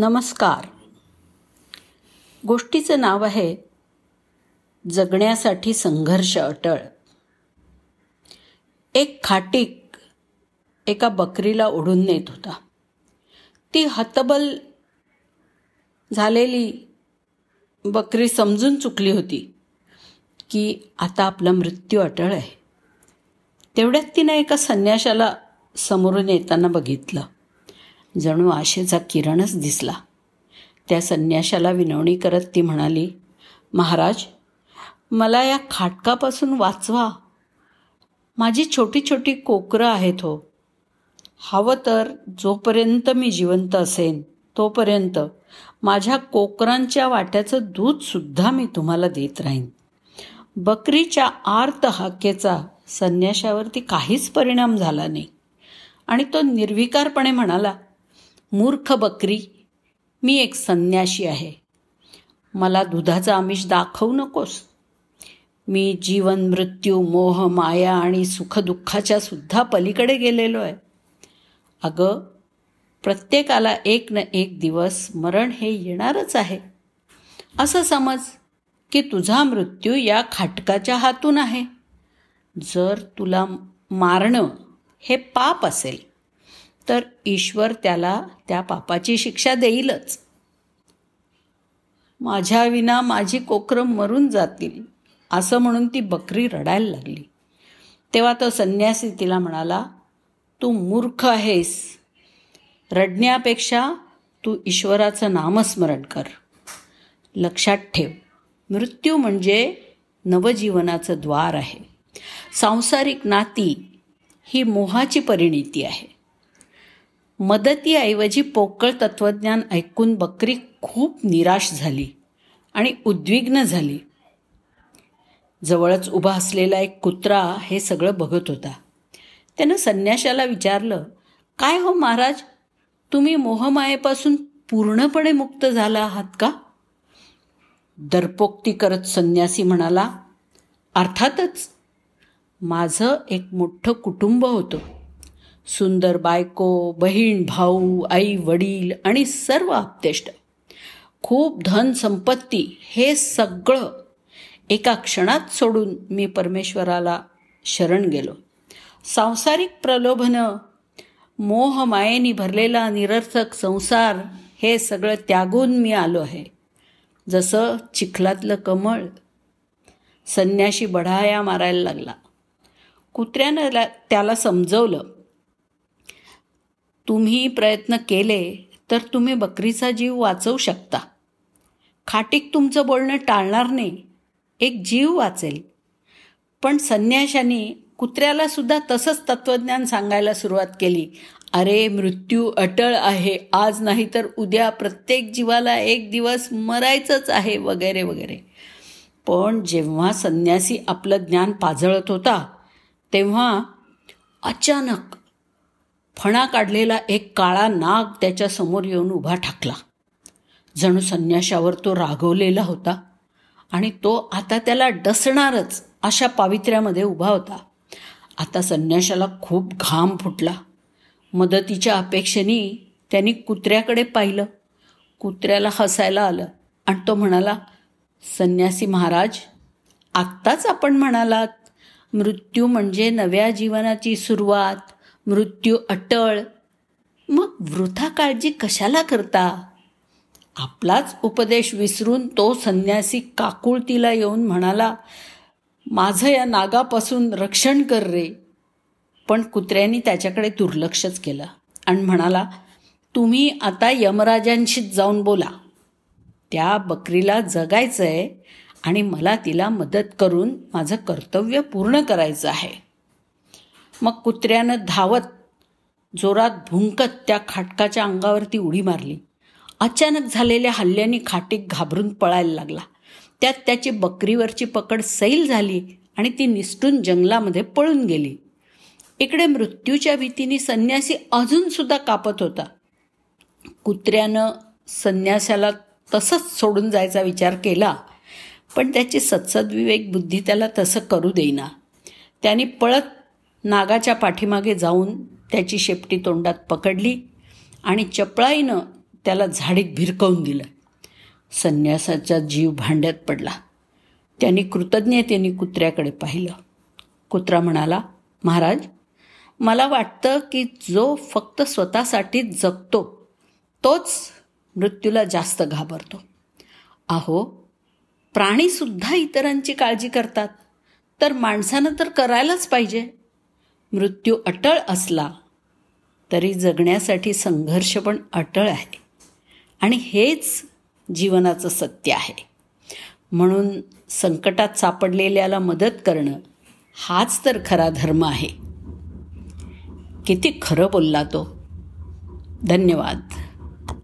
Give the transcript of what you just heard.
नमस्कार. गोष्टीचं नाव आहे जगण्यासाठी संघर्ष अटळ. एक खाटीक एका बकरीला ओढून नेत होता. ती हतबल झालेली बकरी समजून चुकली होती की आता आपला मृत्यू अटळ आहे. तेवढ्यात तिनं एका संन्याशाला समोरून येताना बघितलं. जणू आशेचा किरणच दिसला. त्या संन्याशाला विनवणी करत ती म्हणाली महाराज मला या खाटकापासून वाचवा. माझी छोटी छोटी कोकरं आहेत हो. हवं तर जोपर्यंत मी जिवंत असेन तोपर्यंत माझ्या कोकरांच्या वाट्याचं दूधसुद्धा मी तुम्हाला देत राहीन. बकरीच्या आर्त हाकेचा संन्याशावरती काहीच परिणाम झाला नाही. आणि तो निर्विकारपणे म्हणाला मूर्ख बकरी मी एक संन्याशी आहे. मला दुधाचं आमिष दाखवू नकोस. मी जीवन मृत्यू मोह माया आणि सुखदुःखाच्या सुद्धा पलीकडे गेलेलो आहे. अगं प्रत्येकाला एक न एक दिवस मरण हे येणारच आहे. असं समज की तुझा मृत्यू या खाटकाच्या हातून आहे. जर तुला मारणं हे पाप असेल तर ईश्वर त्याला त्या पापाची शिक्षा देईलच. माझ्या विना माझी कोकरं मरून जातील असं म्हणून ती बकरी रडायला लागली. तेव्हा तो संन्यासी तिला म्हणाला तू मूर्ख आहेस. रडण्यापेक्षा तू ईश्वराचं नामस्मरण कर. लक्षात ठेव मृत्यू म्हणजे नवजीवनाचं द्वार आहे. सांसारिक नाती ही मोहाची परिणिती आहे. मदतीऐवजी पोकळ तत्त्वज्ञान ऐकून बकरी खूप निराश झाली आणि उद्विग्न झाली. जवळच उभा असलेला एक कुत्रा हे सगळं बघत होता. त्यानं संन्याशाला विचारलं काय हो महाराज तुम्ही मोहमायेपासून पूर्णपणे मुक्त झाला आहात का? दरपोक्ती करत संन्यासी म्हणाला अर्थातच माझं एक मोठं कुटुंब होतं. सुंदर बायको बहीण भाऊ आई वडील आणि सर्व आप्तेष्ट. खूप धन संपत्ती हे सगळं एका क्षणात सोडून मी परमेश्वराला शरण गेलो. सांसारिक प्रलोभनं मोहमायेनी भरलेला निरर्थक संसार हे सगळं त्यागून मी आलो आहे. जसं चिखलातलं कमळ संन्याशी बढाया मारायला लागला. कुत्र्यानं त्याला समजवलं तुम्ही प्रयत्न केले तर तुम्ही बकरीचा जीव वाचवू शकता. खाटीक तुमचं बोलणं टाळणार नाही एक जीव वाचेल. पण संन्याशाने कुत्र्याला सुद्धा तसंच तत्त्वज्ञान सांगायला सुरुवात केली. अरे मृत्यू अटळ आहे आज नाही तर उद्या प्रत्येक जीवाला एक दिवस मरायचंच आहे वगैरे वगैरे. पण जेव्हा संन्यासी आपलं ज्ञान पाजळत होता तेव्हा अचानक फणा काढलेला एक काळा नाग त्याच्यासमोर येऊन उभा ठाकला. जणू संन्याशावर तो रागवलेला होता आणि तो आता त्याला डसणारच अशा पावित्र्यामध्ये उभा होता. आता संन्याशाला खूप घाम फुटला. मदतीच्या अपेक्षेने त्यांनी कुत्र्याकडे पाहिलं. कुत्र्याला हसायला आलं आणि तो म्हणाला संन्यासी महाराज आत्ताच आपण म्हणालात मृत्यू म्हणजे नव्या जीवनाची सुरुवात. मृत्यू अटळ. मग वृथा काळजी कशाला करता? आपलाच उपदेश विसरून तो संन्यासी काकुळतीला येऊन म्हणाला माझं या नागापासून रक्षण कर रे. पण कुत्र्यांनी त्याच्याकडे दुर्लक्षच केलं आणि म्हणाला तुम्ही आता यमराजांशीच जाऊन बोला. त्या बकरीला जगायचं आहे आणि मला तिला मदत करून माझं कर्तव्य पूर्ण करायचं आहे. मग कुत्र्यानं धावत जोरात भुंकत त्या खाटकाच्या अंगावरती उडी मारली. अचानक झालेल्या हल्ल्याने खाटीक घाबरून पळायला लागला. त्यात त्याची बकरीवरची पकड सैल झाली आणि ती निसटून जंगलामध्ये पळून गेली. इकडे मृत्यूच्या भीतीने संन्यासी अजूनसुद्धा कापत होता. कुत्र्यानं संन्यासाला तसंच सोडून जायचा विचार केला पण त्याची सत्सद्विवेक बुद्धी त्याला तसं करू देईना. त्याने पळत नागाच्या पाठीमागे जाऊन त्याची शेपटी तोंडात पकडली आणि चपळाईनं त्याला झाडीत भिरकवून दिलं. संन्यासाचा जीव भांड्यात पडला. त्यांनी कृतज्ञतेने कुत्र्याकडे पाहिलं. कुत्रा म्हणाला महाराज मला वाटतं की जो फक्त स्वतःसाठीच जगतो तोच मृत्यूला जास्त घाबरतो. अहो प्राणीसुद्धा इतरांची काळजी करतात. तर माणसानं तर करायलाच पाहिजे. मृत्यू अटळ असला तरी जगण्यासाठी संघर्ष पण अटळ आहे. आणि हेच जीवनाचं सत्य आहे. म्हणून संकटात सापडलेल्याला मदत करणं हाच तर खरा धर्म आहे. किती खरं बोलला तो. धन्यवाद.